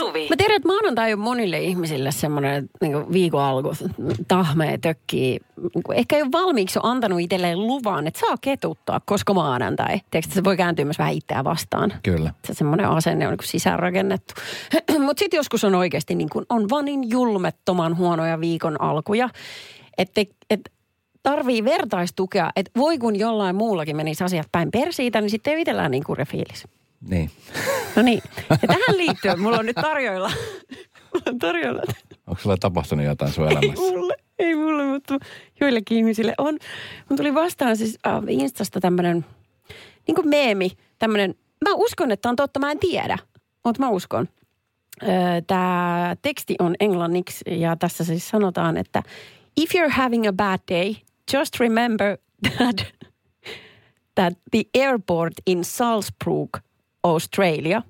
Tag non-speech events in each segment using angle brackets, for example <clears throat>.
Suvi. Mä tiedän, että maanantai on monille ihmisille semmoinen niin viikon alku, tahmee, tökkii. Niin kuin ehkä ei ole valmiiksi on antanut itselleen luvan, että saa ketuttaa, koska maanantai. Tiedätkö, se voi kääntyä myös vähän itseään vastaan. Kyllä. Se semmoinen asenne on niin sisäänrakennettu. <clears throat> Mutta sitten joskus on oikeasti niin kuin, on vaan niin julmettoman huonoja viikon alkuja, että et, tarvii vertaistukea, että voi kun jollain muullakin menisi asiat päin persiitä, niin sitten ei itsellään niin kurja fiilis. Niin. No niin. Ja tähän liittyen mulla on nyt tarjoilla. mulla on tarjoilla. Onko sulla tapahtunut jotain sun Ei elämässä? mulle, ei mulle, mutta joillekin ihmisille on. Mun tuli vastaan siis äh, Instasta tämmönen, niin kuin meemi, tämmönen, mä uskon, että on totta, mä en tiedä, mutta mä uskon. Tämä teksti on englanniksi ja tässä siis sanotaan, että if you're having a bad day, just remember that, that the airport in Salzburg, Australia,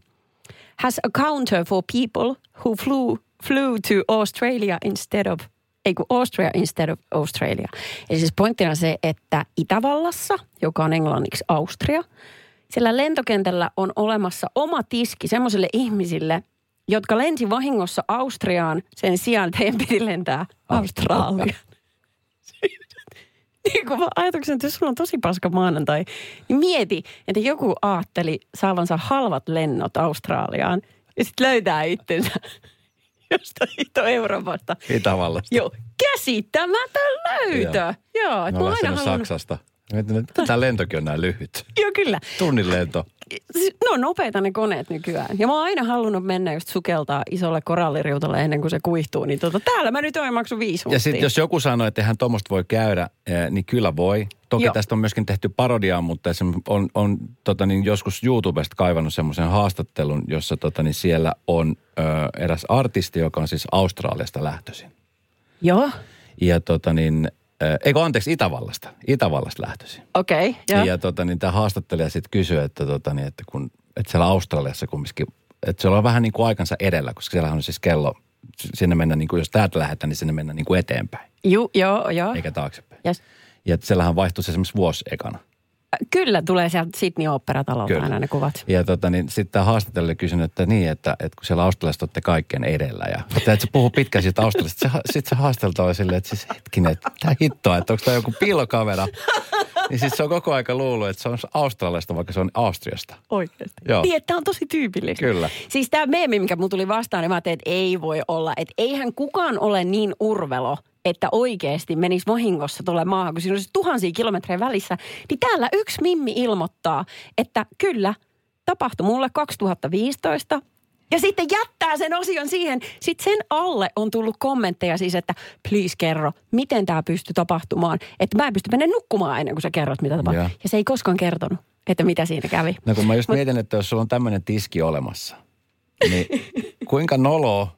has a counter for people who flew, flew to Australia instead of, ei kun Austria instead of Australia. Eli siis pointtina se, että Itävallassa, joka on englanniksi Austria, sillä lentokentällä on olemassa oma tiski semmoisille ihmisille, jotka lensi vahingossa Austriaan sen sijaan, että heidän piti lentää Australiaan. Niin mä ajatuksen, että jos sulla on tosi paska maanantai, niin mieti, että joku aatteli saavansa halvat lennot Australiaan ja sitten löytää itsensä <laughs> jostain hito Euroopasta. Itävallasta. Joo, käsittämätön löytö. Joo, että Mä aina halunnut... Saksasta. Tämä lentokin on näin lyhyt. Joo, kyllä. Tunnin lento. Ne on nopeita ne koneet nykyään. Ja mä oon aina halunnut mennä just sukeltaa isolle koralliriutalle ennen kuin se kuihtuu. Niin tota, täällä mä nyt oon maksu viisi Ja sitten jos joku sanoo, että eihän tuommoista voi käydä, eh, niin kyllä voi. Toki Joo. tästä on myöskin tehty parodiaa, mutta esim. on, on tota niin, joskus YouTubesta kaivannut semmoisen haastattelun, jossa tota niin, siellä on ö, eräs artisti, joka on siis Australiasta lähtöisin. Joo, Ja tota niin, eikö anteeksi, Itävallasta. Itävallasta lähtöisin. okei. Okay, Ja, ja tota, niin tämä haastattelija sitten kysyi, että, tota, niin, että, kun, että siellä Australiassa kumminkin, että se on vähän niin kuin aikansa edellä, koska siellä on siis kello, sinne mennä niin kuin, jos täältä lähdetään, niin sinne mennään niin kuin eteenpäin, Ju, joo, joo. eikä taaksepäin. Yes. Ja siellähän vaihtuisi esimerkiksi vuosi ekana. Kyllä tulee sieltä Sydney Opera-talolta Kyllä. aina ne kuvat. Ja tota, niin, sitten tämä haastattelija kysyi, että niin, että, että kun siellä Australiassa olette kaikkein edellä. Ja että, että se puhuu pitkään siitä Australiasta. Sitten se haastelta oli silleen, että siis hetkinen, että tämä hittoa, että onko tämä joku piilokamera. Niin sitten se on koko aika luullut, että se on Australiasta, vaikka se on Austriasta. Oikeasti. Joo. Niin, tämä on tosi tyypillistä. Kyllä. Siis tämä meemi, mikä mun tuli vastaan, niin mä ajattelin, että ei voi olla. Että eihän kukaan ole niin urvelo, että oikeasti menisi vahingossa tuolle maahan, kun siinä siis tuhansia kilometrejä välissä. Niin täällä yksi Mimmi ilmoittaa, että kyllä, tapahtui mulle 2015. Ja sitten jättää sen osion siihen. Sitten sen alle on tullut kommentteja siis, että please kerro, miten tämä pystyy tapahtumaan. Että mä en pysty mennä nukkumaan ennen kuin sä kerrot, mitä tapahtuu. Ja se ei koskaan kertonut, että mitä siinä kävi. No kun mä just Mut- mietin, että jos sulla on tämmöinen tiski olemassa, niin kuinka noloa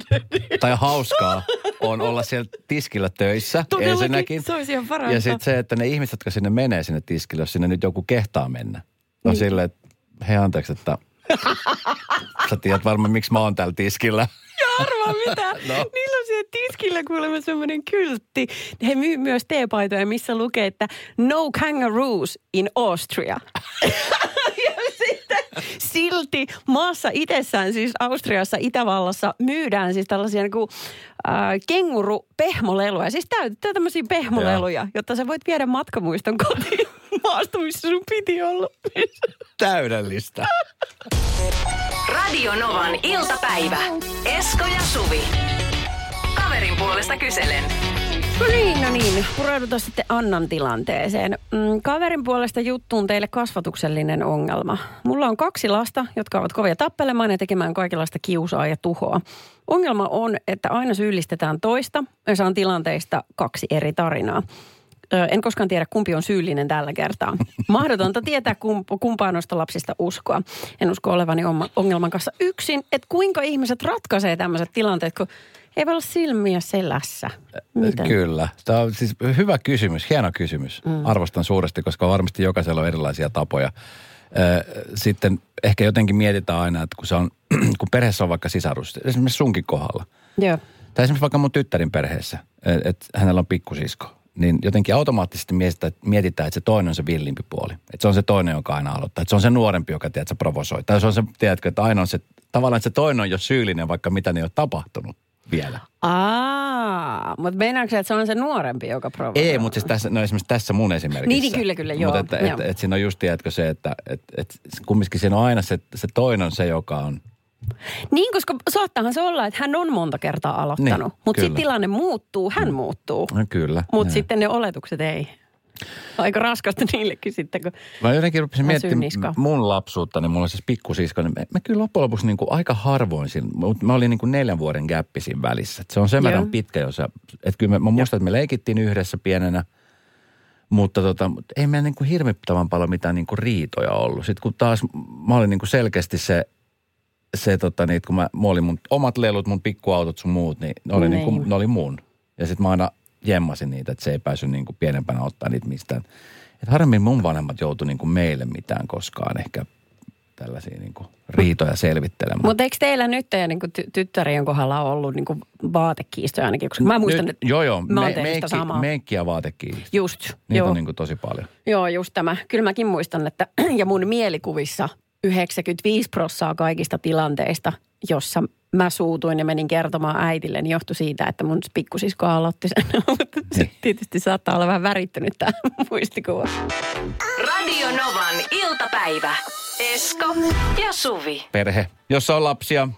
<laughs> tai hauskaa on olla siellä tiskillä töissä Todellakin, ensinnäkin. se olisi ihan parasta. Ja sitten se, että ne ihmiset, jotka sinne menee sinne tiskille, jos sinne nyt joku kehtaa mennä. No Niin. silleen, että hei anteeksi, että <laughs> sä tiedät varmaan, miksi mä oon täällä tiskillä. <laughs> Ja arvaa mitä. No. Niillä on siellä tiskillä kuulemma semmoinen kyltti. He myy myös teepaitoja, missä lukee, että no kangaroos in Austria. Silti maassa itsessään, siis Austriassa, Itävallassa, myydään siis tällaisia niin kuin, äh, kenguru-pehmoleluja. Siis täytetään tämmöisiä pehmoleluja, jotta sä voit viedä matkamuiston kotiin <laughs> maasta, missä sun piti olla. Täydellistä. Radio Novan iltapäivä. Esko ja Suvi. Kaverin puolesta kyselen. No niin, no niin. Pureudutaan sitten Annan tilanteeseen. Mm, kaverin puolesta juttuun teille kasvatuksellinen ongelma. Mulla on kaksi lasta, jotka ovat kovia tappelemaan ja tekemään kaikenlaista kiusaa ja tuhoa. Ongelma on, että aina syyllistetään toista ja saan tilanteista kaksi eri tarinaa. Ö, En koskaan tiedä, kumpi on syyllinen tällä kertaa. <laughs> Mahdotonta tietää, kump- kumpaa noista lapsista uskoa. En usko olevani ongelman kanssa yksin. Että kuinka ihmiset ratkaisee tämmöiset tilanteet, kun ei voi olla silmiä selässä. Miten? Kyllä. Tämä on siis hyvä kysymys, hieno kysymys. Mm. Arvostan suuresti, koska varmasti jokaisella on erilaisia tapoja. Sitten ehkä jotenkin mietitään aina, että kun, se on, <clears throat> kun perheessä on vaikka sisarus, esimerkiksi sunkin kohdalla, Joo. tai esimerkiksi vaikka mun tyttärin perheessä, että hänellä on pikkusisko, niin jotenkin automaattisesti mietitään, mietitään, että se toinen on se villimpi puoli. Että se on se toinen, joka aina aloittaa. Että se on se nuorempi, joka tiedät, sä provosoi. Tai se on se, tiedätkö, että aina on se tavallaan että se toinen on jo syyllinen, vaikka mitä ne ei ole tapahtunut vielä. Aa, mutta meinaatko että se on se nuorempi, joka provokoi? Ei, mutta siis tässä, no esimerkiksi tässä mun esimerkissä. Niin, niin, kyllä, kyllä, joo, Mutta että, joo. et, et siinä on just, tiedätkö se, että et, et, kumminkin siinä on aina se, se toinen se, joka on, Niin, koska saattahan se olla, että hän on monta kertaa aloittanut. Niin, mutta sitten tilanne muuttuu, hän muuttuu. no kyllä. Mutta sitten ne oletukset ei. Aika raskasta niillekin sitten, kun... Mä jotenkin rupesin miettimään mun lapsuutta, niin mulla on siis pikkusisko, niin me, me kyllä loppujen lopuksi niin kuin aika harvoin, siinä, mutta mä olin niin kuin neljän vuoden gäppi siinä välissä. Et se on sen Joo. verran pitkä, jos että kyllä mä, mä muistan, että me leikittiin yhdessä pienenä, mutta tota, mut ei meillä niin kuin hirvittävän paljon mitään niin kuin riitoja ollut. Sitten kun taas mä olin niin kuin selkeästi se, se tota, niin, kun mä, mä olin mun omat lelut, mun pikkuautot sun muut, niin ne oli, niin kuin, ne oli mun. Ja sitten mä aina jemmasin niitä, että se ei päässyt niin kuin pienempänä ottaa niitä mistään. Et harvemmin mun vanhemmat joutu niin kuin meille mitään koskaan ehkä tällaisia niin kuin riitoja selvittelemään. Mutta eikö teillä nyt teidän niin ty- tyttärien kohdalla ollut niin kuin vaatekiistoja ainakin? Koska mä muistan, Nyt, että joo, joo. mä oon tehnyt sitä menkki, samaa. menkki ja vaatekiinni. Just, Niitä joo. on niin kuin tosi paljon. Joo, just tämä. Kyllä mäkin muistan, että <clears throat> ja mun mielikuvissa 95 prossaa kaikista tilanteista, jossa mä suutuin ja menin kertomaan äitille, niin johtui siitä, että mun pikkusisko aloitti sen. <laughs> Mutta se Niin. tietysti saattaa olla vähän värittynyt tämä <laughs> muistikuva. Radio Novan iltapäivä. Esko ja Suvi. Perhe, jossa on lapsia,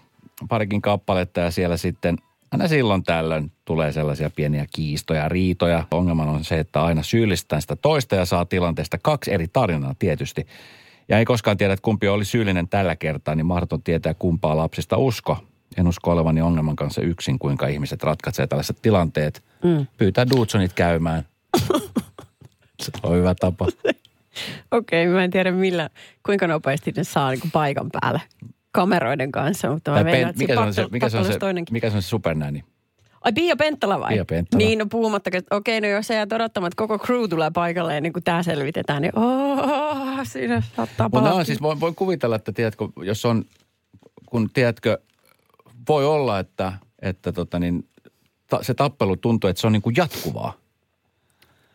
parikin kappaletta ja siellä sitten aina silloin tällöin tulee sellaisia pieniä kiistoja, riitoja. Ongelma on se, että aina syyllistetään sitä toista ja saa tilanteesta kaksi eri tarinaa tietysti. Ja ei koskaan tiedä, että kumpi oli syyllinen tällä kertaa, niin mahdoton tietää kumpaa lapsista usko. En usko olevani ongelman kanssa yksin, kuinka ihmiset ratkaisee tällaiset tilanteet. Mm. Pyytää Dudsonit käymään. <laughs> se on hyvä tapa. <laughs> Okei, mä en tiedä millä, kuinka nopeasti ne saa niin paikan päälle kameroiden kanssa, mutta mä että mikä, se on se, mikä, se on se, mikä se on se supernäni? Ai Pia Penttala vai? Pia Penttala. Niin, no puhumattakaan, että okei, no jos sä jäät odottamaan, että koko crew tulee paikalle ennen kuin tämä selvitetään, niin oh, siinä saattaa pahasti. siis, voin, voin kuvitella, että tiedätkö, jos on, kun tiedätkö, voi olla, että, että tota niin, ta, se tappelu tuntuu, että se on niin kuin jatkuvaa.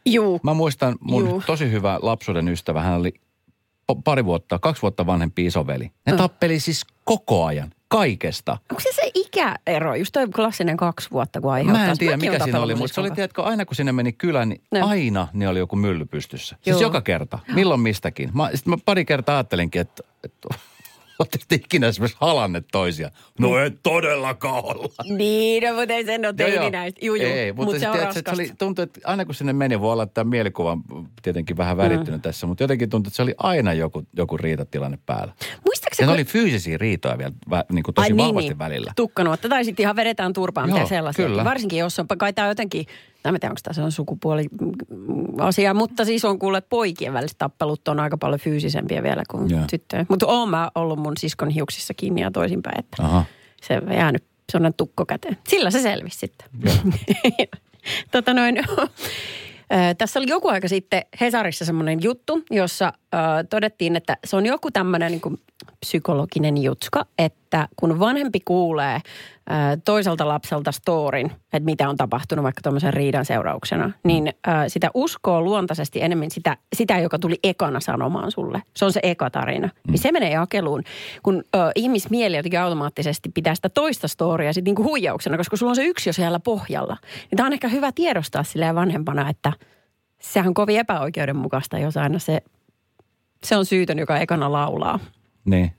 Juu, Mä muistan mun Juu. tosi hyvä lapsuuden ystävä, hän oli pa- pari vuotta, kaksi vuotta vanhempi isoveli. Ne Mm. tappeli siis koko ajan, kaikesta. onko se se ikäero, just toi klassinen kaksi vuotta, kun aiheuttaa. Mä en tiedä, Mäkin mikä siinä oli, mutta se oli, tiedätkö, aina kun sinne meni kylään, niin No. aina ne oli joku mylly pystyssä. Siis Joo. joka kerta. Milloin mistäkin. Mä, sit mä pari kertaa ajattelinkin, että, että <laughs> Oletteko te ikinä esimerkiksi halanneet toisia? No et todellakaan olla. Niin, no, mutta ei sen ole teini näistä. Juu, juu, Ei, mutta mut se on tiedät, se oli, tuntui, että aina kun sinne meni, voi olla, että tämä mielikuva on tietenkin vähän värittynyt mm. tässä, mutta jotenkin tuntui, että se oli aina joku, joku riitatilanne päällä. Muistaakseni, Ja ne kun- oli fyysisiä riitoja vielä vä, niin kuin tosi Ai vahvasti välillä. Tukkanuotta tai sitten ihan vedetään turpaan Joo, tai sellaisia. kyllä. Varsinkin jos on, kai tämä jotenkin, tai mä tiedän, onko tämä se on sukupuoli mm, asia, mutta siis on kuullut, että poikien väliset tappelut on aika paljon fyysisempiä vielä kuin Joo. tyttöjen. Mutta oon mä ollut mun siskon hiuksissa kiinni ja toisinpäin, että Aha. se on jäänyt sellainen tukko käteen. Sillä se selvisi sitten. <laughs> tota noin, Tässä oli joku aika sitten Hesarissa semmoinen juttu, jossa ö, todettiin, että se on joku tämmöinen niin kuin psykologinen jutska, että kun vanhempi kuulee ö, toiselta lapselta storin, että mitä on tapahtunut vaikka tuommoisen riidan seurauksena, niin ö, sitä uskoo luontaisesti enemmän sitä, sitä, joka tuli ekana sanomaan sulle. Se on se eka tarina. Mm. Niin se menee jakeluun, kun ö, ihmismieli jotenkin automaattisesti pitää sitä toista storia sitten niinku huijauksena, koska sulla on se yksi jo siellä pohjalla. Niin tämä on ehkä hyvä tiedostaa silleen vanhempana, että sehän on kovin epäoikeudenmukaista, jos aina se, se on syytön, joka ekana laulaa. Niin.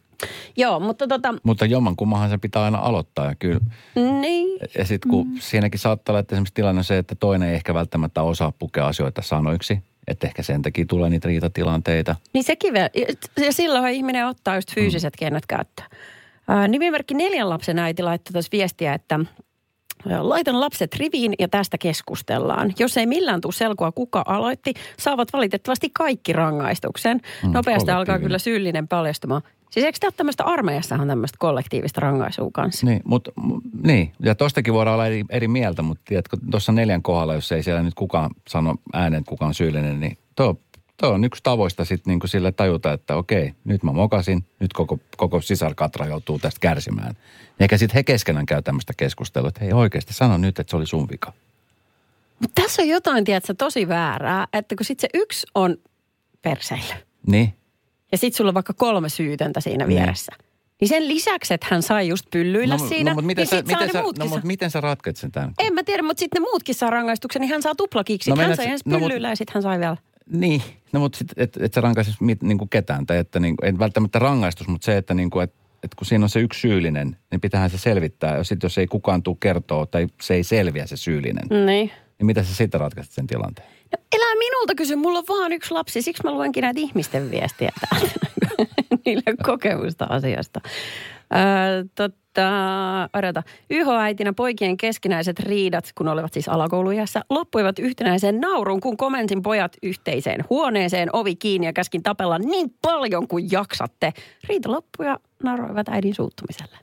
Joo, mutta tota, Mutta jomman kummahan se pitää aina aloittaa. Ja, kyllä, niin. ja sitten kun mm. siinäkin saattaa olla, että esimerkiksi tilanne on se, että toinen ei ehkä välttämättä osaa pukea asioita sanoiksi. Että ehkä sen takia tulee niitä riitatilanteita. Niin sekin vielä, ja silloin ihminen ottaa just fyysiset keinot käyttöön. Ää, nimimerkki neljän lapsen äiti laittoi tuossa viestiä, että laitan lapset riviin ja tästä keskustellaan. Jos ei millään tule selkoa, kuka aloitti, saavat valitettavasti kaikki rangaistuksen. Mm, Nopeasti alkaa kyllä syyllinen paljastumaan. Siis eikö tämä tämmöistä armeijassahan tämmöistä kollektiivista rangaisua kanssa? Niin, mutta niin. ja tostakin voidaan olla eri, eri mieltä, mutta tiedätkö, tuossa neljän kohdalla, jos ei siellä nyt kukaan sano ääneen, että kuka on syyllinen, niin tuo, tuo on yksi tavoista sitten niin sille tajuta, että okei, nyt mä mokasin, nyt koko, koko sisarkatra joutuu tästä kärsimään. Eikä sitten he keskenään käy tämmöistä keskustelua, että hei oikeasti sano nyt, että se oli sun vika. Mutta tässä on jotain, tiedätkö, tosi väärää, että kun sitten se yksi on perseillä Niin, ja sitten sulla on vaikka kolme syytöntä siinä Niin. vieressä, Niin sen lisäksi, että hän sai just pyllyillä mu- siinä, mutta miten, niin sä, sit miten, sä, muutkin no, saa. mutta miten sä ratkaat sen tämän? En mä tiedä, mutta sitten ne muutkin saa rangaistuksen, niin hän saa tuplakiksi. No No, hän sai ensin no pyllyillä ja sitten hän sai vielä. Niin, no mutta sit, et, et sä rankaisis mit, niinku ketään, tai että niinku, ei välttämättä rangaistus, mutta se, että niinku, et, et kun siinä on se yksi syyllinen, niin pitäähän se selvittää. Ja sitten jos ei kukaan tule kertoa tai se ei selviä se syyllinen. Niin. niin mitä sä sitten ratkaisit sen tilanteen? No, elää minulta kysy, mulla on vaan yksi lapsi, siksi mä luenkin näitä ihmisten viestiä täältä. <laughs> Niillä on kokemusta asiasta. Öö, totta, odota. YH-äitinä poikien keskinäiset riidat, kun olivat siis alakoulujässä, loppuivat yhtenäiseen nauruun, kun komensin pojat yhteiseen huoneeseen, ovi kiinni ja käskin tapella niin paljon kuin jaksatte. Riita loppui ja nauroivat äidin suuttumiselle.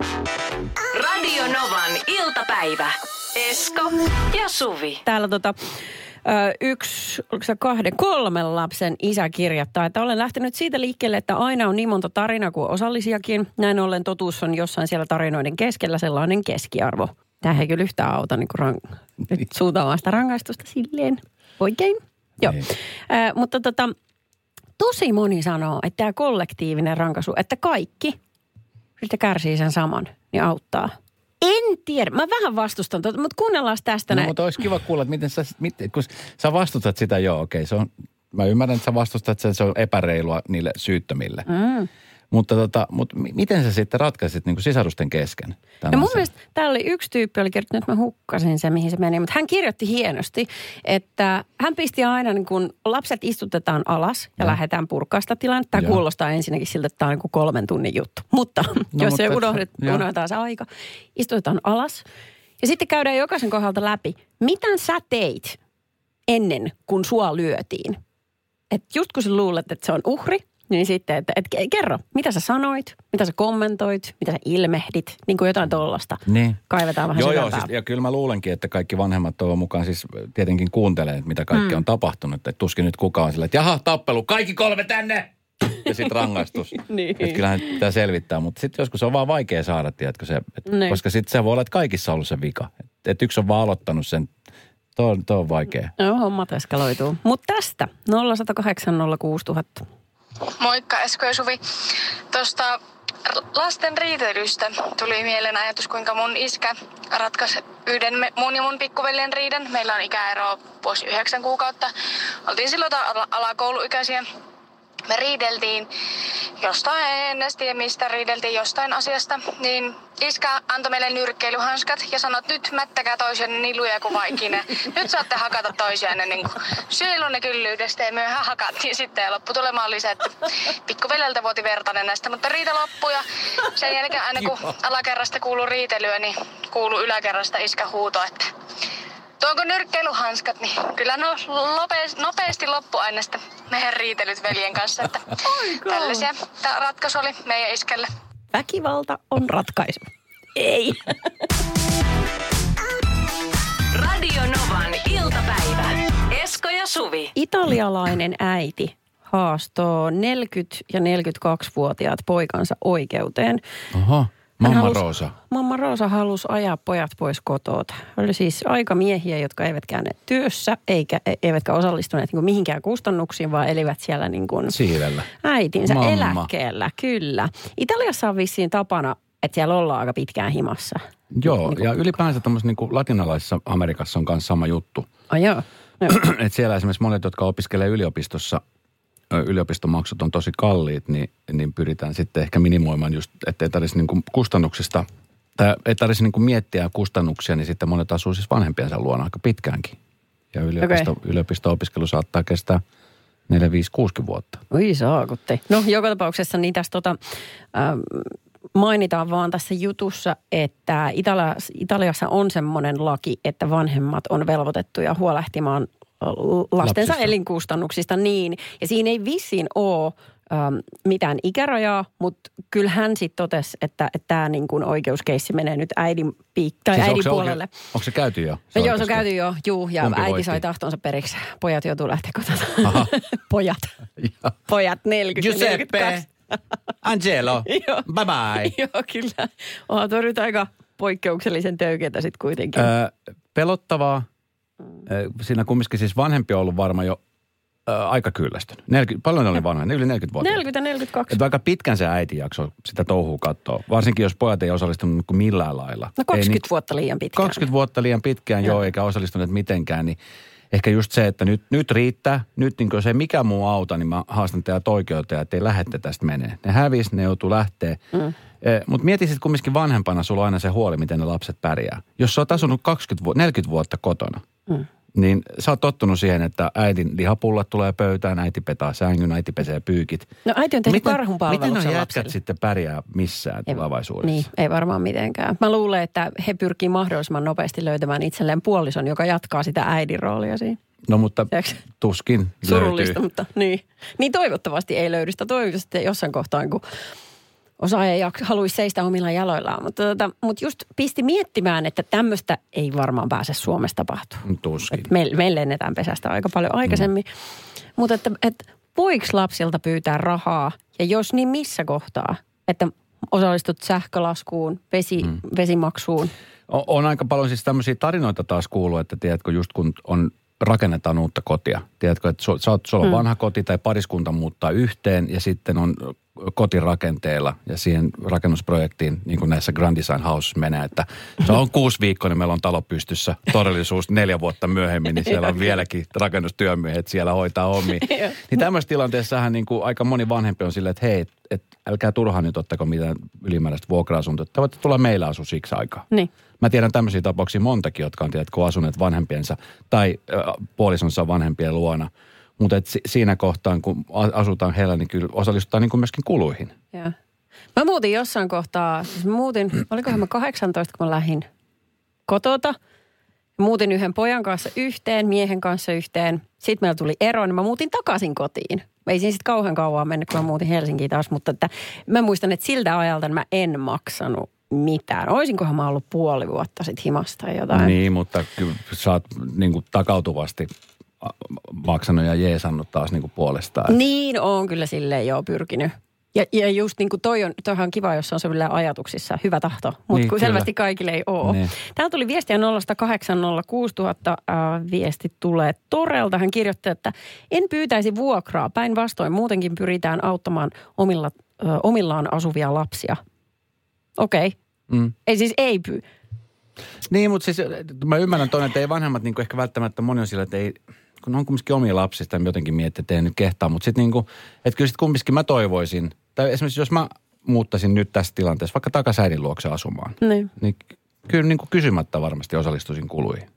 Radio Novan iltapäivä. Esko ja Suvi. täällä tota, yksi, oliko se kahden, kolmen lapsen isä kirjoittaa, että olen lähtenyt siitä liikkeelle, että aina on niin monta tarinaa kuin osallisiakin. Näin ollen totuus on jossain siellä tarinoiden keskellä sellainen keskiarvo. Tämä ei kyllä yhtään auta niin rang- nyt suutamaan sitä rangaistusta silleen oikein. Joo. Ö, mutta tota, tosi moni sanoo, että tämä kollektiivinen rankaisu, että kaikki, sitten kärsii sen saman, niin auttaa. En tiedä. Mä vähän vastustan tuota, mutta kuunnellaan tästä No, näin. mutta olisi kiva kuulla, että miten sä, miten, kun sä vastustat sitä, joo, okei, se on, mä ymmärrän, että sä vastustat että se on epäreilua niille syyttömille. Mm. Mutta, tota, mutta mi- miten sä sitten ratkaisit niin kuin sisarusten kesken? No mun mielestä täällä oli yksi tyyppi, oli kirjoittanut, että mä hukkasin sen, mihin se meni. Mutta hän kirjoitti hienosti, että hän pisti aina, niin kun lapset istutetaan alas ja Joo. lähdetään purkaa sitä tilannetta. Tämä Joo. kuulostaa ensinnäkin siltä, että tämä on niin kuin kolmen tunnin juttu. Mutta no, <laughs> jos mutta se et- unohdet, unohdetaan se aika, istutetaan alas. Ja sitten käydään jokaisen kohdalta läpi, mitä sä teit ennen kuin sua lyötiin. Et just kun sä luulet, että se on uhri, niin sitten, että et, kerro, mitä sä sanoit, mitä sä kommentoit, mitä sä ilmehdit, niin kuin jotain tollasta. Niin. Kaivetaan vähän Joo, joo, siis, ja kyllä mä luulenkin, että kaikki vanhemmat toivon mukaan siis tietenkin kuuntelee, että mitä kaikki mm. on tapahtunut. Että tuskin nyt kukaan on sillä, että jaha, tappelu, kaikki kolme tänne! Ja sitten rangaistus. <laughs> Niin. Että kyllähän pitää selvittää, mutta sitten joskus on vaan vaikea saada, tiedätkö se, et, Niin. koska sitten se voi olla, että kaikissa on ollut se vika. Että et yksi on vaan aloittanut sen, tuo, on- tuo on vaikea. Joo, hommat eskaloituu. Mutta tästä 0108 06000. Moikka Esko ja Suvi. Tuosta lasten riitelystä tuli mieleen ajatus, kuinka mun iskä ratkaisi yhden mun ja mun pikkuveljen riidan. Meillä on ikäero vuosi yhdeksän kuukautta. Oltiin silloin ala- alakouluikäisiä. Me riideltiin jostain, en edes tiedä mistä riideltiin jostain asiasta, niin iskä antoi meille nyrkkeilyhanskat ja sanoi, että nyt mättäkää toisianne niin luja kuin vaikine. Nyt saatte hakata toisianne niin kuin syylunne kyllyydestä ja myöhään hakattiin sitten ja lopputulema oli se, että pikkuveljeltä vuoti vertainen näistä, mutta riita loppui ja sen jälkeen aina kun alakerrasta kuuluu riitelyä, niin kuuluu yläkerrasta iskä huuto, että Tuonko nyrkkeilyhanskat, niin kyllä no lopeasti, nopeasti loppu aina sitten meidän riitelyt veljen kanssa. Että <laughs> tällaisia tämä ratkaisu oli meidän iskelle. Väkivalta on ratkaisu. Ei. <laughs> Radio Novan iltapäivä. Esko ja Suvi. Italialainen äiti haastoo 40- ja 42-vuotiaat poikansa oikeuteen. Oho, Mamma halusi- Roosa. Mamma Roosa halusi ajaa pojat pois kotoa. Oli siis aika miehiä, jotka eivät käyneet työssä, eikä, e- eivätkä osallistuneet niin mihinkään kustannuksiin, vaan elivät siellä niin kuin äitinsä Mamma. eläkkeellä. Kyllä. Italiassa on vissiin tapana, että siellä ollaan aika pitkään himassa. Joo, Niin kuin- ja ylipäänsä tämmöisessä niin latinalaisessa Amerikassa on myös sama juttu. Oh, joo. joo. <clears throat> että siellä esimerkiksi monet, jotka opiskelee yliopistossa, yliopistomaksut on tosi kalliit, niin, niin pyritään sitten ehkä minimoimaan just, ettei tarvitsisi niin kustannuksista, tai ei tarvitsisi niin miettiä kustannuksia, niin sitten monet asuu siis vanhempiensa luona aika pitkäänkin. Ja yliopisto, okay. yliopisto-opiskelu saattaa kestää 4, 5, 6 vuotta. Oi saakutti. No joka tapauksessa niin tässä tota, ähm, mainitaan vaan tässä jutussa, että Italiassa, Italiassa on semmoinen laki, että vanhemmat on velvoitettuja huolehtimaan lastensa Lapsista. elinkustannuksista niin. Ja siinä ei vissiin ole ähm, mitään ikärajaa, mutta kyllä hän sitten totesi, että tämä niin kuin oikeuskeissi menee nyt äidin, piik- tai siis onko äidin se, puolelle. Onko, onko se käyty jo? No joo, se on käyty jo, juu, ja Kumpi äiti voitti? sai tahtonsa periksi. Pojat joutuu lähteä kotona. Aha. <laughs> Pojat. Ja. Pojat 40 ja Giuseppe, 42. Angelo, <laughs> Joo. bye bye. <laughs> Joo, kyllä. Onhan tuo nyt aika poikkeuksellisen töykeätä sitten kuitenkin. Ö, pelottavaa. Siinä kumminkin siis vanhempi on ollut varma jo äh, aika kyllästynyt. 40, paljon ne oli vanhoja, ne yli 40 vuotta. 40 42. Että aika pitkän se äiti jakso sitä touhua katsoa. Varsinkin jos pojat ei osallistunut kuin millään lailla. No 20 ei niin, vuotta liian pitkään. 20 vuotta liian pitkään joo, eikä osallistuneet mitenkään, niin ehkä just se, että nyt, nyt riittää. Nyt niin ei mikä muu auta, niin mä haastan teidät oikeuteen, että ei lähette tästä menee. Ne hävis, ne joutuu lähteä. Mm. Mutta mieti sitten kumminkin vanhempana, sulla on aina se huoli, miten ne lapset pärjää. Jos sä oot asunut 20 vu- 40 vuotta kotona, mm. niin sä oot tottunut siihen, että äidin lihapullat tulee pöytään, äiti petaa sängyn, äiti pesee pyykit. No äiti on tehnyt Miten, karhun miten on jätkät sitten pärjää missään tulevaisuudessa? Niin, ei varmaan mitenkään. Mä luulen, että he pyrkii mahdollisimman nopeasti löytämään itselleen puolison, joka jatkaa sitä äidin roolia siinä. No mutta Tiedätkö? tuskin Surullista, löytyy. mutta niin. Niin toivottavasti ei löydy sitä. Toivottavasti jossain kohtaa, kun osa ei haluaisi seistä omilla jaloillaan. Mutta, tota, mutta just pisti miettimään, että tämmöistä ei varmaan pääse Suomessa tapahtua. Tuskin. Et me, me lennetään pesästä aika paljon aikaisemmin. Mm. Mutta että, että voiko lapsilta pyytää rahaa ja jos niin missä kohtaa, että osallistut sähkölaskuun, vesi, mm. vesimaksuun. On, on aika paljon siis tämmöisiä tarinoita taas kuuluu, että tiedätkö, just kun on rakennetaan uutta kotia. Tiedätkö, että sä oot, sulla on mm. vanha koti tai pariskunta muuttaa yhteen ja sitten on kotirakenteella ja siihen rakennusprojektiin, niin kuin näissä Grand Design House menee, että se on <laughs> kuusi viikkoa, niin meillä on talo pystyssä. Todellisuus neljä vuotta myöhemmin, niin siellä on <laughs> vieläkin rakennustyömiehet siellä hoitaa hommia. <laughs> niin tämmöisessä tilanteessahan niin kuin aika moni vanhempi on silleen, että hei, et älkää turhaan nyt ottako mitään ylimääräistä vuokra-asuntoa. Te voitte tulla meillä asu siksi aikaa. Niin. Mä tiedän tämmöisiä tapauksia montakin, jotka on tiedätkö, asuneet vanhempiensa tai äh, puolisonsa vanhempien luona. Mutta si- siinä kohtaa, kun asutaan heillä, niin kyllä osallistutaan niin kuin myöskin kuluihin. Joo. Mä muutin jossain kohtaa, siis mä muutin, olikohan mä 18, kun mä lähdin kotota. Muutin yhden pojan kanssa yhteen, miehen kanssa yhteen. Sitten meillä tuli ero, niin mä muutin takaisin kotiin. Ei siinä sitten kauhean kauan mennyt, kun mä muutin Helsinkiin taas, mutta että mä muistan, että siltä ajalta mä en maksanut mitään. Oisinkohan mä ollut puoli vuotta sitten himasta tai jotain. Niin, mutta kyllä sä oot niin kuin takautuvasti maksanut ja jeesannut taas niin kuin puolestaan. Niin, on kyllä silleen joo pyrkinyt. Ja, ja just niin kuin toi on, toihan on kiva, jos on sellainen ajatuksissa hyvä tahto, mutta Niin, kun kyllä. selvästi kaikille ei ole. Niin. Niin. Täällä tuli viestiä 0806000 äh, viesti tulee Torelta. Hän kirjoitti, että en pyytäisi vuokraa. Päinvastoin muutenkin pyritään auttamaan omilla, äh, omillaan asuvia lapsia. Okei. Okay. Mm. Ei siis ei pyy. Niin, mutta siis mä ymmärrän toinen, että ei vanhemmat niin ehkä välttämättä moni on sillä, että ei, kun on kumminkin omia lapsista, niin jotenkin miettii, että ei nyt kehtaa. Mutta sitten niin kuin, että kyllä sitten kumminkin mä toivoisin, tai esimerkiksi jos mä muuttaisin nyt tässä tilanteessa vaikka takaisin luokse asumaan, Niin, niin kyllä niin kuin kysymättä varmasti osallistuisin kuluihin.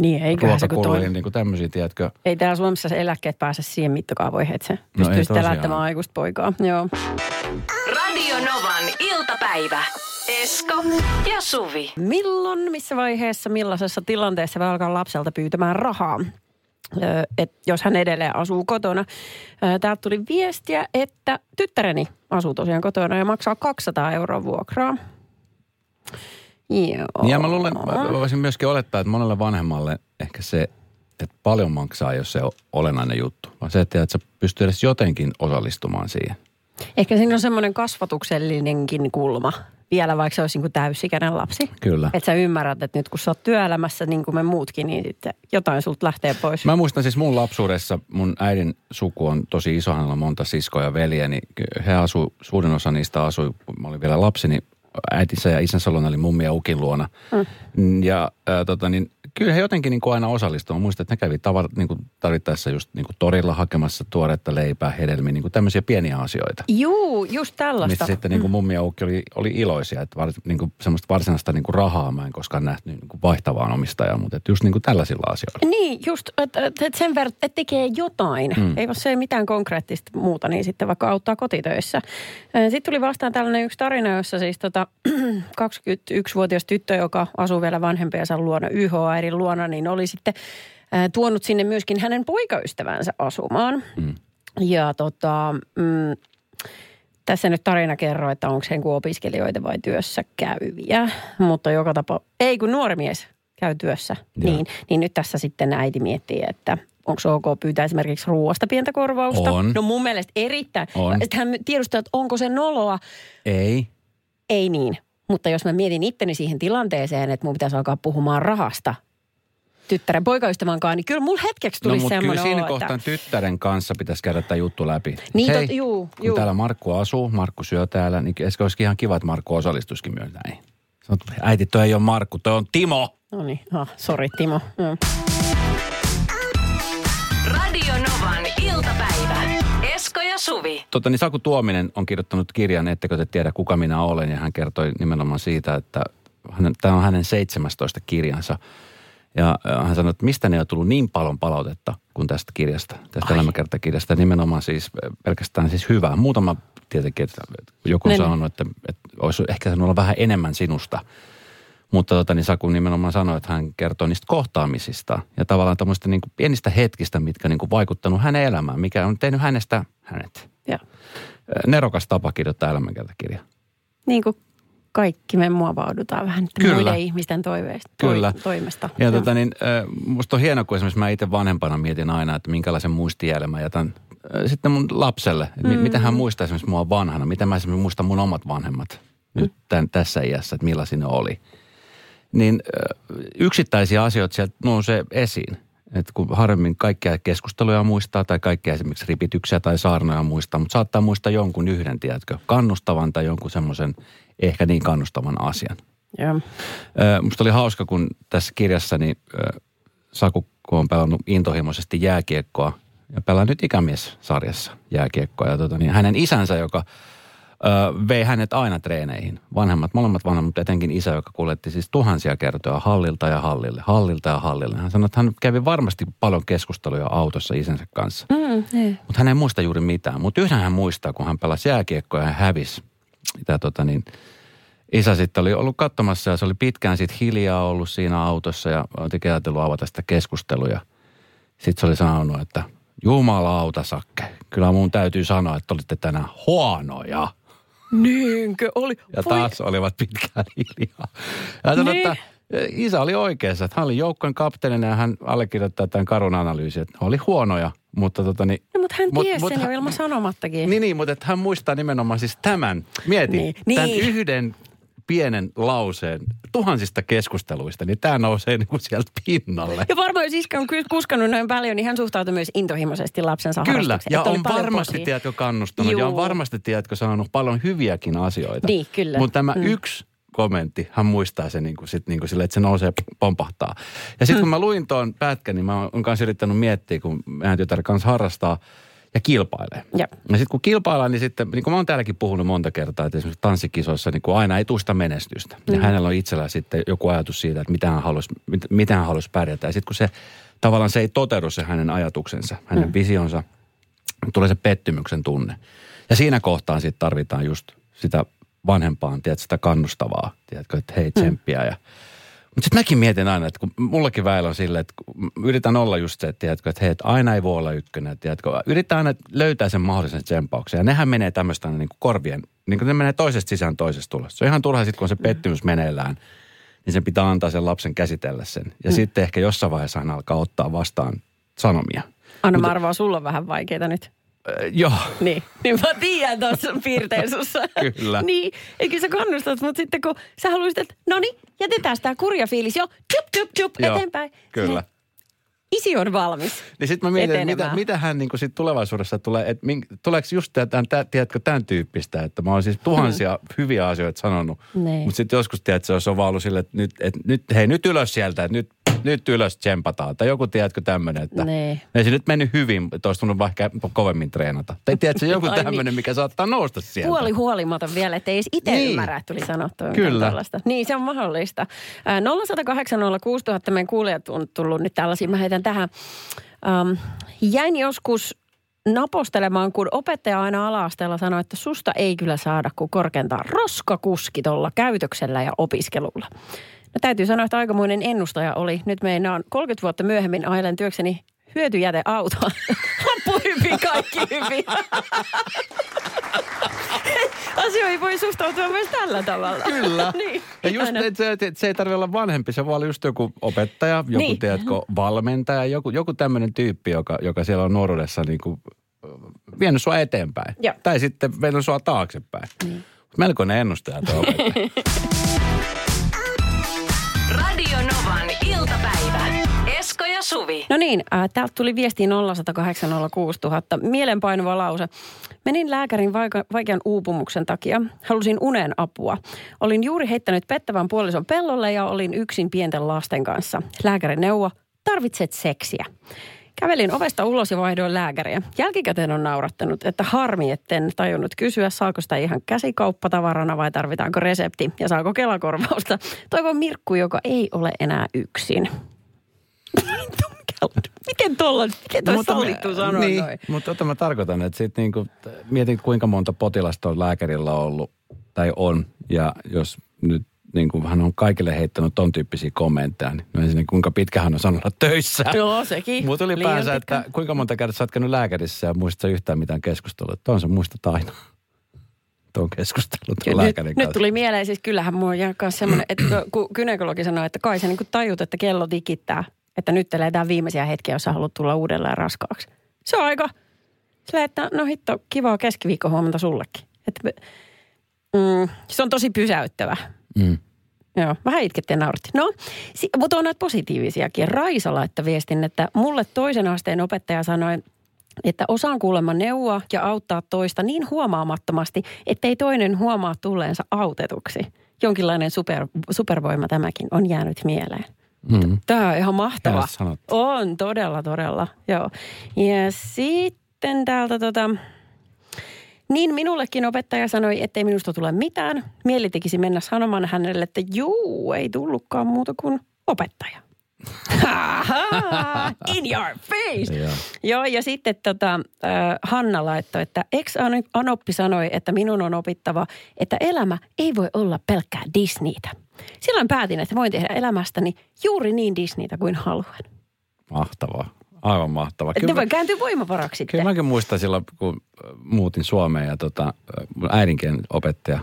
niin eiköhän se kun toi. Niin kuin tämmöisiä, tiedätkö. Ei täällä Suomessa se eläkkeet pääse siihen mittakaavoihin, että se No ei pystyy sitten elättämään aikuista poikaa. Joo. Novan iltapäivä. Esko ja Suvi. Milloin, missä vaiheessa, millaisessa tilanteessa voi alkaa lapselta pyytämään rahaa? Et jos hän edelleen asuu kotona. Täältä tuli viestiä, että tyttäreni asuu tosiaan kotona ja maksaa 200 euroa vuokraa. Joo. Niin ja mä luulen, mä voisin myöskin olettaa, että monelle vanhemmalle ehkä se, että paljon maksaa, jos se on olennainen juttu. Vaan se, että, että sä pystyy edes jotenkin osallistumaan siihen. Ehkä siinä on semmoinen kasvatuksellinenkin kulma vielä, vaikka se olisi niin kuin täysikäinen lapsi. Kyllä. Että sä ymmärrät, että nyt kun sä oot työelämässä niin kuin me muutkin, niin sitten jotain sulta lähtee pois. Mä muistan siis mun lapsuudessa, mun äidin suku on tosi iso, hänellä on monta siskoa ja veljeä, niin he asu, suurin osa niistä asui, kun mä olin vielä lapsi, niin äitinsä ja isänsä luona oli mummi ja ukin luona. Mm. Ja ää, tota, niin, kyllä he jotenkin niin kuin aina osallistuivat. Mä muistan, että ne kävi tavar, niin kuin tarvittaessa just niin kuin torilla hakemassa tuoretta leipää, hedelmiä, niin kuin tämmöisiä pieniä asioita. Juu, just tällaista. Mistä sitten niin kuin mummi ja ukki oli, oli iloisia, että var, niin kuin semmoista varsinaista niin kuin rahaa mä en koskaan nähnyt niin kuin vaihtavaan omistajaan, mutta että just niin kuin tällaisilla asioilla. Niin, just, että et, sen verran, että tekee jotain. Mm. Ei jos se ei mitään konkreettista muuta, niin sitten vaikka auttaa kotitöissä. Sitten tuli vastaan tällainen yksi tarina, jossa siis tota, <clears throat> 21-vuotias tyttö, joka asuu vielä vanhempiensa luona, YH-äidin luona, niin oli sitten ä, tuonut sinne myöskin hänen poikaystävänsä asumaan. Mm. Ja tota, mm, tässä nyt tarina kerro, että onko sen kuin opiskelijoita vai työssä käyviä. Mutta joka tapa, ei kun nuori mies käy työssä, niin, niin nyt tässä sitten äiti miettii, että onko ok pyytää esimerkiksi ruoasta pientä korvausta. On. No mun mielestä erittäin. On. Sitten hän tiedustaa, että onko se noloa. Ei. Ei niin. Mutta jos mä mietin itteni siihen tilanteeseen, että mun pitäisi alkaa puhumaan rahasta, tyttären poikaystävän kanssa, niin kyllä mulla hetkeksi tuli No mutta kyllä semmoinen siinä olo, kohtaa että... tyttären kanssa pitäisi käydä tämä juttu läpi. Niin, Hei, tot- juu, kun juu. täällä Markku asuu, Markku syö täällä, niin eikö olisikin ihan kiva, että Markku osallistuisikin myös näihin. Sanot, äiti, toi ei ole Markku, toi on Timo. No niin, ah, sori Timo. Mm. Radio Novan iltapäivä. Esko ja Suvi. Tota, niin Saku Tuominen on kirjoittanut kirjan, ettekö te tiedä kuka minä olen, ja hän kertoi nimenomaan siitä, että hän, tämä on hänen 17 kirjansa. Ja äh, hän sanoi, että mistä ne on tullut niin paljon palautetta kuin tästä kirjasta, tästä Ai. elämäkertakirjasta. Nimenomaan siis äh, pelkästään siis hyvää. Muutama tietenkin, että joku on sanonut, että, että olisi ehkä saanut olla vähän enemmän sinusta. Mutta tota, niin Saku nimenomaan sanoi, että hän kertoo niistä kohtaamisista ja tavallaan tämmöistä niin kuin pienistä hetkistä, mitkä niin kuin vaikuttanut hänen elämään, mikä on tehnyt hänestä hänet. Ja. Nerokas tapa kirjoittaa elämänkertakirja. Niin kuin kaikki me muovaudutaan vähän Kyllä. muiden ihmisten toiveista, toi, Kyllä. toimesta. Ja Joo. tota niin, musta on hienoa, kun esimerkiksi mä itse vanhempana mietin aina, että minkälaisen muistijäljen mä jätän sitten mun lapselle. Mm. Mitä hän muistaa esimerkiksi mua vanhana, mitä mä esimerkiksi muistan mun omat vanhemmat nyt tämän, tässä iässä, että millaisia ne oli. Niin yksittäisiä asioita sieltä nousee esiin. Että kun harvemmin kaikkia keskusteluja muistaa tai kaikkia esimerkiksi ripityksiä tai saarnoja muistaa, mutta saattaa muistaa jonkun yhden, tiedätkö, kannustavan tai jonkun semmoisen ehkä niin kannustavan asian. Joo. Ö, Musta oli hauska, kun tässä kirjassani ö, Saku, kun on pelannut intohimoisesti jääkiekkoa ja pelaa nyt ikämies-sarjassa jääkiekkoa. Ja tota, niin hänen isänsä, joka ö, vei hänet aina treeneihin. Vanhemmat, molemmat vanhemmat, etenkin isä, joka kuljetti siis tuhansia kertoja hallilta ja hallille, hallilta ja hallille. Hän sanoi, että hän kävi varmasti paljon keskusteluja autossa isänsä kanssa. Mm, niin. Mutta hän ei muista juuri mitään. Mutta yhden hän muistaa, kun hän pelasi jääkiekkoa ja hän hävisi. Tämä, tota, niin, isä sitten oli ollut katsomassa ja se oli pitkään sitten hiljaa ollut siinä autossa ja oli ajatellut avata sitä keskusteluja. Sitten se oli sanonut, että jumalauta Sakke, kyllä mun täytyy sanoa, että olitte tänään huonoja. Niinkö oli? Ja Voi- taas olivat pitkään hiljaa. Ja sanoi, Niin. että isä oli oikeassa, että hän oli joukkojen kapteenina ja hän allekirjoittaa tämän karun analyysin, että oli huonoja, mutta tota niin, No, mutta hän Mut- tiesi mut sen jo ilman sanomattakin. niin, niin, mutta että hän muistaa nimenomaan siis tämän. Mieti, niin, tämän niin. yhden pienen lauseen tuhansista keskusteluista, niin tämä nousee niin kuin sieltä pinnalle. Ja varmaan jos iskä on kuskannut noin paljon, niin hän suhtautui myös intohimoisesti lapsensa Kyllä, ja on varmasti, posia. tiedätkö, kannustanut ja on Juu. varmasti, tiedätkö, sanonut paljon hyviäkin asioita. Niin, kyllä. Mutta tämä Mm. yksi kommentti, hän muistaa sen niin kuin, sit, niin kuin sille, että se nousee, pompahtaa. Ja sitten kun mä luin tuon pätkän, niin mä oon kanssa yrittänyt miettiä, kun meidän tytär kanssa harrastaa ja kilpailee. Jep. Ja sitten kun kilpaillaan, niin sitten, niin kuin mä oon täälläkin puhunut monta kertaa, että esimerkiksi tanssikisoissa niin kuin aina ei tule sitä menestystä. Ja hänellä on itsellä sitten joku ajatus siitä, että mitä hän haluaisi, mit, mitä hän haluaisi pärjätä. Ja sitten kun se tavallaan se ei toteudu se hänen ajatuksensa, hänen mm. visionsa, tulee se pettymyksen tunne. Ja siinä kohtaa sitten tarvitaan just sitä vanhempaan, tiedät, sitä kannustavaa, tiedätkö, että hei tsemppiä ja mutta sitten mäkin mietin aina, että kun mullakin väillä on silleen, että yritän olla just se, että, tiedätkö, että hei, että aina ei voi olla ykkönen, tiedätkö. Yritän aina löytää sen mahdollisen tsempauksen. Ja nehän menee tämmöistä niin kuin korvien, niin kuin ne menee toisesta sisään toisesta tulosta. Se on ihan turha sitten, kun on se pettymys meneillään, niin sen pitää antaa sen lapsen käsitellä sen. Ja mm. sitten ehkä jossain vaiheessa hän alkaa ottaa vastaan sanomia. Anna mä arvaa, sulla on vähän vaikeita nyt. Äh, joo, Niin. Niin mä tiedän tuossa piirteen sussa. Kyllä. niin. Eikö sä kannustat, mutta sitten kun sä haluaisit, että no niin, jätetään tämä kurja fiilis jo, tjup, tjup, tjup, Joo, eteenpäin. kyllä. Isi on valmis. Niin sitten mä mietin, että mitä, mitä hän niin sit tulevaisuudessa tulee, että mink, tuleeko just tämän, tämän, tiedätkö, tämän tyyppistä, että mä oon siis tuhansia hyviä asioita sanonut, Niin. mutta sitten joskus tiedät, se on vaan ollut silleen, että nyt, että nyt, hei nyt ylös sieltä, että nyt, nyt ylös tsempataan. Tai joku, tiedätkö, tämmöinen, että Niin. ei se nyt mennyt hyvin, että olisi tullut vaikka kovemmin treenata. Tai tiedätkö, joku <laughs> Ai niin. tämmöinen, mikä saattaa nousta sieltä. Huoli huolimaton vielä, ettei edes itse Niin. ymmärrä, että tuli sanottua. Kyllä. tällaista. Niin, se on mahdollista. Ää, 0108 06000 meidän kuulijat on tullut nyt tällaisia. Mä heitän tähän. Ähm, jäin joskus napostelemaan, kun opettaja aina ala-asteella sanoi, että susta ei kyllä saada kuin korkeintaan roskakuski tuolla käytöksellä ja opiskelulla. No täytyy sanoa, että aikamoinen ennustaja oli. Nyt meinaan 30 vuotta myöhemmin ailen työkseni hyötyjäteautoa. <laughs> Loppu hyvin, kaikki hyvin. <laughs> Asioihin voi suhtautua myös tällä tavalla. Kyllä. <laughs> niin, Ja just, et se, et se ei tarvitse olla vanhempi, se voi olla just joku opettaja, joku Niin. tiedätkö, valmentaja, joku, joku tämmöinen tyyppi, joka, joka siellä on nuoruudessa niin kuin, vienyt sua eteenpäin. Joo. Tai sitten vienyt sua taaksepäin. Niin. Melkoinen ennustaja tuo opettaja. <laughs> Radio Novan iltapäivä. Suvi. No niin, äh, täältä tuli viesti 0806000. Mielenpainuva lause. Menin lääkärin vaika- vaikean uupumuksen takia. Halusin unen apua. Olin juuri heittänyt pettävän puolison pellolle ja olin yksin pienten lasten kanssa. Lääkärin neuvo, tarvitset seksiä. Kävelin ovesta ulos ja vaihdoin lääkäriä. Jälkikäteen on naurattanut, että harmi, etten tajunnut kysyä, saako sitä ihan käsikauppatavarana vai tarvitaanko resepti ja saako kelakorvausta. Toivon Mirkku, joka ei ole enää yksin. Miten tuolla, miten tuolla sallittu sanoa niin, noin? mutta tota mä tarkoitan, että sit niinku, mietin kuinka monta potilasta on lääkärillä ollut tai on. Ja jos nyt niin kuin hän on kaikille heittänyt ton tyyppisiä kommentteja, niin no ensinnäkin kuinka pitkä hän on sanonut olla töissä. Joo, sekin. Mutta ylipäänsä, Liian että kuinka monta kertaa sä oot käynyt lääkärissä ja muistatko yhtään mitään keskustelua. Tuon sä muistat aina. <laughs> Tuon keskustelun tuon nyt, lääkärin nyt kanssa. tuli mieleen, siis kyllähän mulla on myös semmoinen, että kun gynekologi sanoi, että kai sä niin tajut, että kello tikittää, että nyt eletään viimeisiä hetkiä, jos sä haluat tulla uudelleen raskaaksi. Se on aika, sillä että no hitto, kivaa keskiviikko huomenta sullekin. Että, mm, se on tosi pysäyttävä. Mm. Joo, vähän itkettiin ja naurattiin. No, si- mutta on näitä positiivisiakin. Raisa laittoi viestin, että mulle toisen asteen opettaja sanoi, että osaan kuulemma neuvoa ja auttaa toista niin huomaamattomasti, ettei toinen huomaa tulleensa autetuksi. Jonkinlainen super, supervoima tämäkin on jäänyt mieleen. Mm. Tämä on ihan mahtava. On, todella, todella. Joo. Ja sitten täältä tota... Niin minullekin opettaja sanoi, ettei minusta tule mitään. Mieli tekisi mennä sanomaan hänelle, että juu, ei tullutkaan muuta kuin opettaja. In your face! Joo. Joo, ja sitten tota, äh, Hanna laittoi, että ex-anoppi sanoi, että minun on opittava, että elämä ei voi olla pelkkää Disneytä. Silloin päätin, että voin tehdä elämästäni juuri niin Disneytä kuin haluan. Mahtavaa. Aivan mahtavaa. Ne voi kääntyä voimavaraksi. Kyllä mäkin muistan silloin, kun muutin Suomeen ja tota, mun äidinkielen opettaja,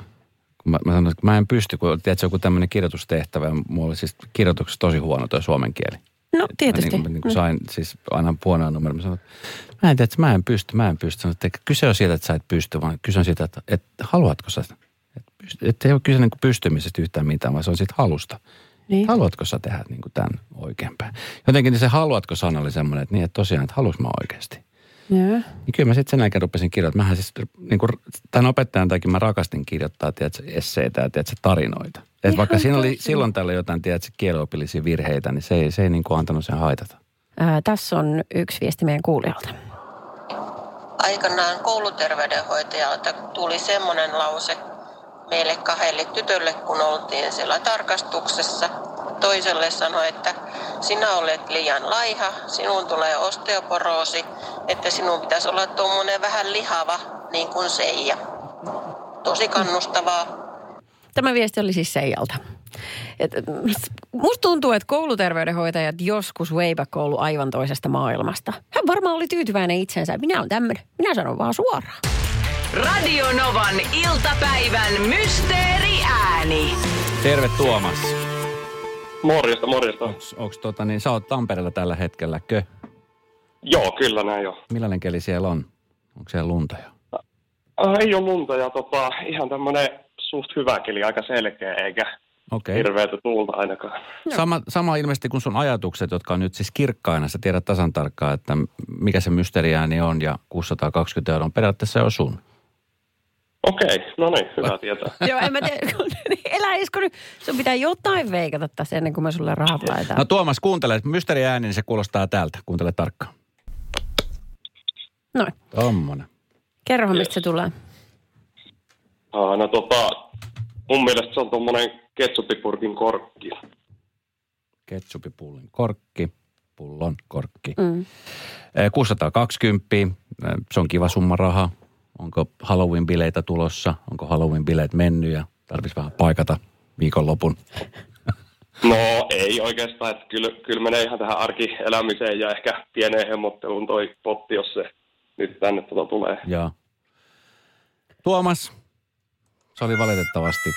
kun mä, mä sanoin, että mä en pysty, kun tiedätkö, joku tämmöinen kirjoitustehtävä, ja mulla oli siis kirjoituksessa tosi huono toi suomen kieli. No tietysti. Mä niin, niin kuin sain siis aina huonoa numero. Mä sanoin, että mä en tiedä, että mä en pysty, mä en pysty. Sanoin, että kyse on siitä, että sä et pysty, vaan kyse on siitä, että, että haluatko sä sitä. Että, että ei ole kyse niin kuin pystymisestä yhtään mitään, vaan se on siitä halusta. Niin. Haluatko sä tehdä niin kuin tämän oikeinpäin? Jotenkin se haluatko sana oli semmoinen, että niin, että tosiaan, että halus mä oikeasti. Joo. Niin kyllä mä sitten sen jälkeen rupesin kirjoittamaan. Mähän siis, niin kuin, tämän opettajan takia mä rakastin kirjoittaa, tiedätkö, esseitä ja tiedätkö, tarinoita. Et Ihan vaikka siinä oli tosi. silloin tällä jotain, tiedätkö, kieliopillisia virheitä, niin se ei, se ei niin kuin antanut sen haitata. Ää, tässä on yksi viesti meidän kuulijalta. aikanaan kouluterveydenhoitajalta tuli semmoinen lause meille kahdelle tytölle, kun oltiin siellä tarkastuksessa. Toiselle sanoi, että sinä olet liian laiha, sinun tulee osteoporoosi, että sinun pitäisi olla tuommoinen vähän lihava, niin kuin Seija. Tosi kannustavaa. Tämä viesti oli siis Seijalta. Et, mm, musta tuntuu, että kouluterveydenhoitajat joskus way ollut aivan toisesta maailmasta. Hän varmaan oli tyytyväinen itsensä. Minä olen tämmöinen. Minä sanon vaan suoraan. Radio Novan iltapäivän mysteeriääni. Terve Tuomas. Morjesta, morjesta. Onks, onks tota, niin, sä oot Tampereella tällä hetkellä, kö? Joo, kyllä näin jo. Millainen keli siellä on? Onko siellä lunta jo? Äh, ei ole lunta ja tota, ihan tämmönen suht hyvä keli, aika selkeä, eikä Okei. hirveätä tuulta ainakaan. Sama, sama ilmeisesti kuin sun ajatukset, jotka on nyt siis kirkkaina. Sä tiedät tasan tarkkaan, että mikä se mysteeriääni on ja 620 euroa on periaatteessa jo sun. Okei, no niin, hyvä <laughs> tietää. Joo, en mä tiedä. kun- <laughs> nyt? Sun pitää jotain veikata tässä ennen kuin mä sulle rahat laitan. No Tuomas, kuuntele. Mysteeriääni, niin se kuulostaa täältä. Kuuntele tarkkaan. Noin. Tommonen. Kerrohan, mistä se tulee. Ah, no tota, mun mielestä se on tommonen ketsuppipurkin korkki. Ketsupipullin korkki, pullon korkki. Mm. Eh, 620, eh, se on kiva summa raha. Onko Halloween-bileitä tulossa? Onko Halloween-bileet mennyt ja tarvitsisi vähän paikata viikonlopun? No ei oikeastaan, että kyllä, kyllä menee ihan tähän arkielämiseen ja ehkä pieneen hemmotteluun toi potti, jos se nyt tänne tota tulee. Ja Tuomas, se oli valitettavasti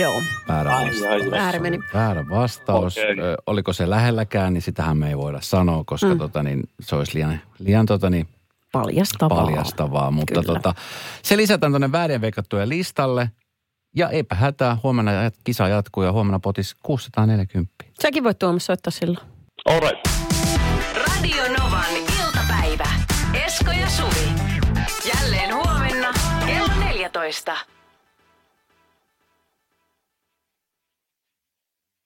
Joo. väärä Ai, vastaus. Ääri meni. Väärä vastaus. Okei. Ö, Oliko se lähelläkään, niin sitähän me ei voida sanoa, koska mm. tota, niin, se olisi liian, liian tota, niin, Paljastavaa. paljastavaa. Mutta Kyllä. tota, se lisätään tuonne väärinveikattujen listalle. Ja eipä hätää, huomenna kisa jatkuu ja huomenna potis 640. Säkin voit Tuomas soittaa silloin. All right. Radio Novan iltapäivä. Esko ja Suvi. Jälleen huomenna kello 14.